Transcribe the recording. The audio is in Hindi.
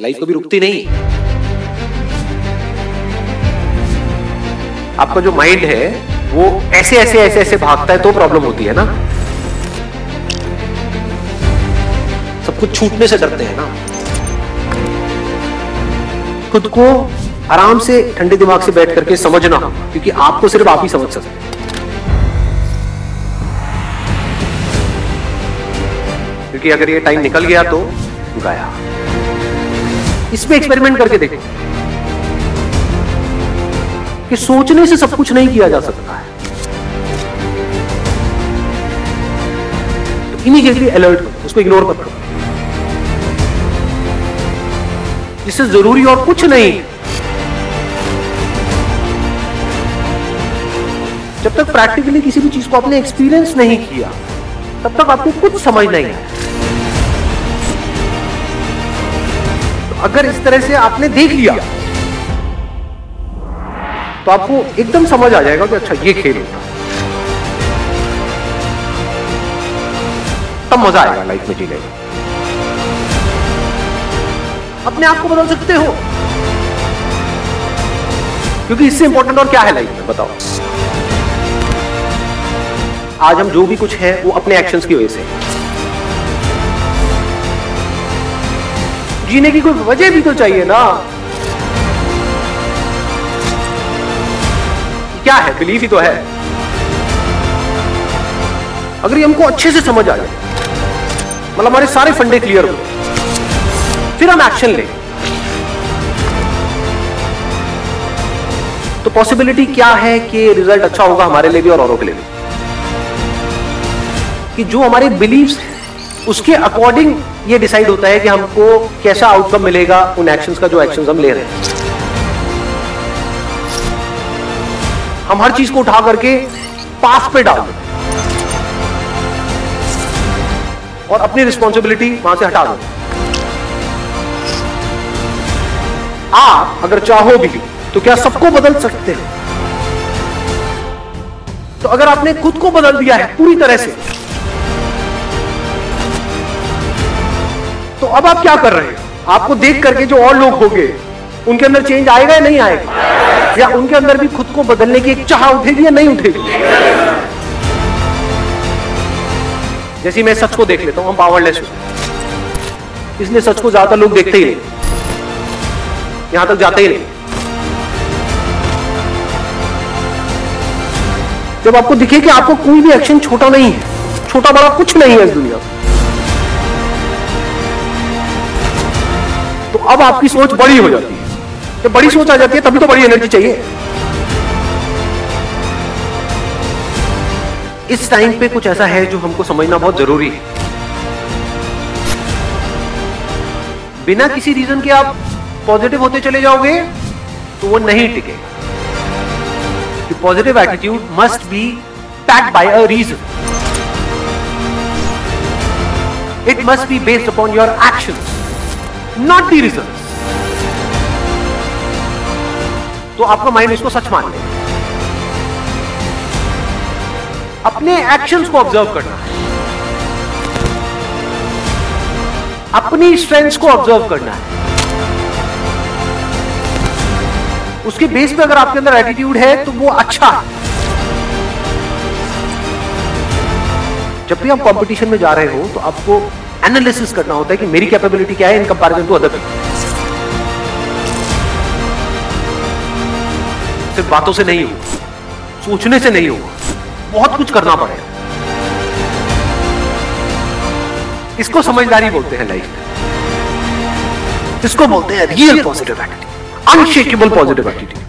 लाइफ कभी रुकती नहीं। आपका जो माइंड है, वो ऐसे ऐसे ऐसे ऐसे भागता है तो प्रॉब्लम होती है ना। सब कुछ छूटने से डरते हैं ना। खुद को आराम से ठंडे दिमाग से बैठ करके समझना, क्योंकि आपको सिर्फ़ आप ही समझ सकते हैं। क्योंकि अगर ये टाइम निकल गया तो गया। इसमें एक्सपेरिमेंट करके देखो कि सोचने से सब कुछ नहीं किया जा सकता है। तो इमीडिएटली अलर्ट करो, उसको इग्नोर मत करो। इससे ज़रूरी और कुछ नहीं। जब तक प्रैक्टिकली किसी भी चीज़ को आपने एक्सपीरियंस नहीं किया, तब तक आपको कुछ समझ नहीं आया अगर इस तरह से आपने देख लिया तो आपको एकदम समझ आ जाएगा कि अच्छा ये खेल होता तब मज़ा आएगा लाइफ में जीने अपने आप को बदल सकते हो। क्योंकि इससे इंपॉर्टेंट और क्या है लाइफ में, बताओ। आज हम जो भी कुछ है, वो अपने एक्शंस की वजह से जीने की कोई वजह भी तो चाहिए ना। क्या है? बिलीफ ही तो है। अगर ये हमको अच्छे से समझ आ जाए मतलब हमारे सारे फंडे क्लियर हो, फिर हम एक्शन लें। तो पॉसिबिलिटी क्या है कि रिज़ल्ट अच्छा होगा हमारे लिए भी और औरों के लिए भी? कि जो हमारे बिलीव्स उसके अकॉर्डिंग ये डिसाइड होता है कि हमको कैसा आउटकम मिलेगा उन एक्शंस का, जो एक्शंस हम ले रहे हैं। हम हर चीज़ को उठा करके पास पे डाल दें। और अपनी रिस्पॉन्सिबिलिटी वहाँ से हटा दो। आप अगर चाहो भी तो क्या सबको बदल सकते हैं? तो अगर आपने खुद को बदल दिया है पूरी तरह से तो अब आप क्या कर रहे हैं? आपको देख करके जो और लोग होंगे, उनके अंदर चेंज आएगा या नहीं आएगा? या उनके अंदर भी खुद को बदलने की एक चाह उठेगी या नहीं उठेगी? जैसे मैं सच को देख लेता हूँ, हम पावरलेस हो। इसलिए सच को ज़्यादातर लोग देखते ही नहीं। यहाँ तक जाते ही नहीं। जब आपको दिखे कि आपको कोई भी एक्शन छोटा नहीं है, छोटा बड़ा कुछ नहीं है इस दुनिया में। अब आपकी सोच बड़ी हो जाती है। जब बड़ी सोच आ जाती है, तभी तो बड़ी एनर्जी चाहिए। इस टाइम पे कुछ ऐसा है जो हमको समझना बहुत ज़रूरी है। बिना किसी रीजन के आप पॉजिटिव होते चले जाओगे तो वो नहीं टिके positive attitude must be backed by a reason it must be based upon your actions not the result तो आपका माइंड इसको सच मान ले। अपने एक्शंस को ऑब्ज़र्व करना। है अपनी स्ट्रेंथ्स को ऑब्ज़र्व करना। है उसके बेस पे अगर आपके अंदर एटीट्यूड है तो वो अच्छा है। जब भी आप कंपटीशन में जा रहे हो तो आपको एनालिसिस करना होता है कि मेरी कैपेबिलिटी क्या है in comparison to other people सिर्फ़ बातों से नहीं होगा, सोचने से नहीं होगा, बहुत कुछ करना पड़ेगा। इसको समझदारी बोलते हैं लाइफ इसको बोलते हैं real positive attitude unshakeable positive attitude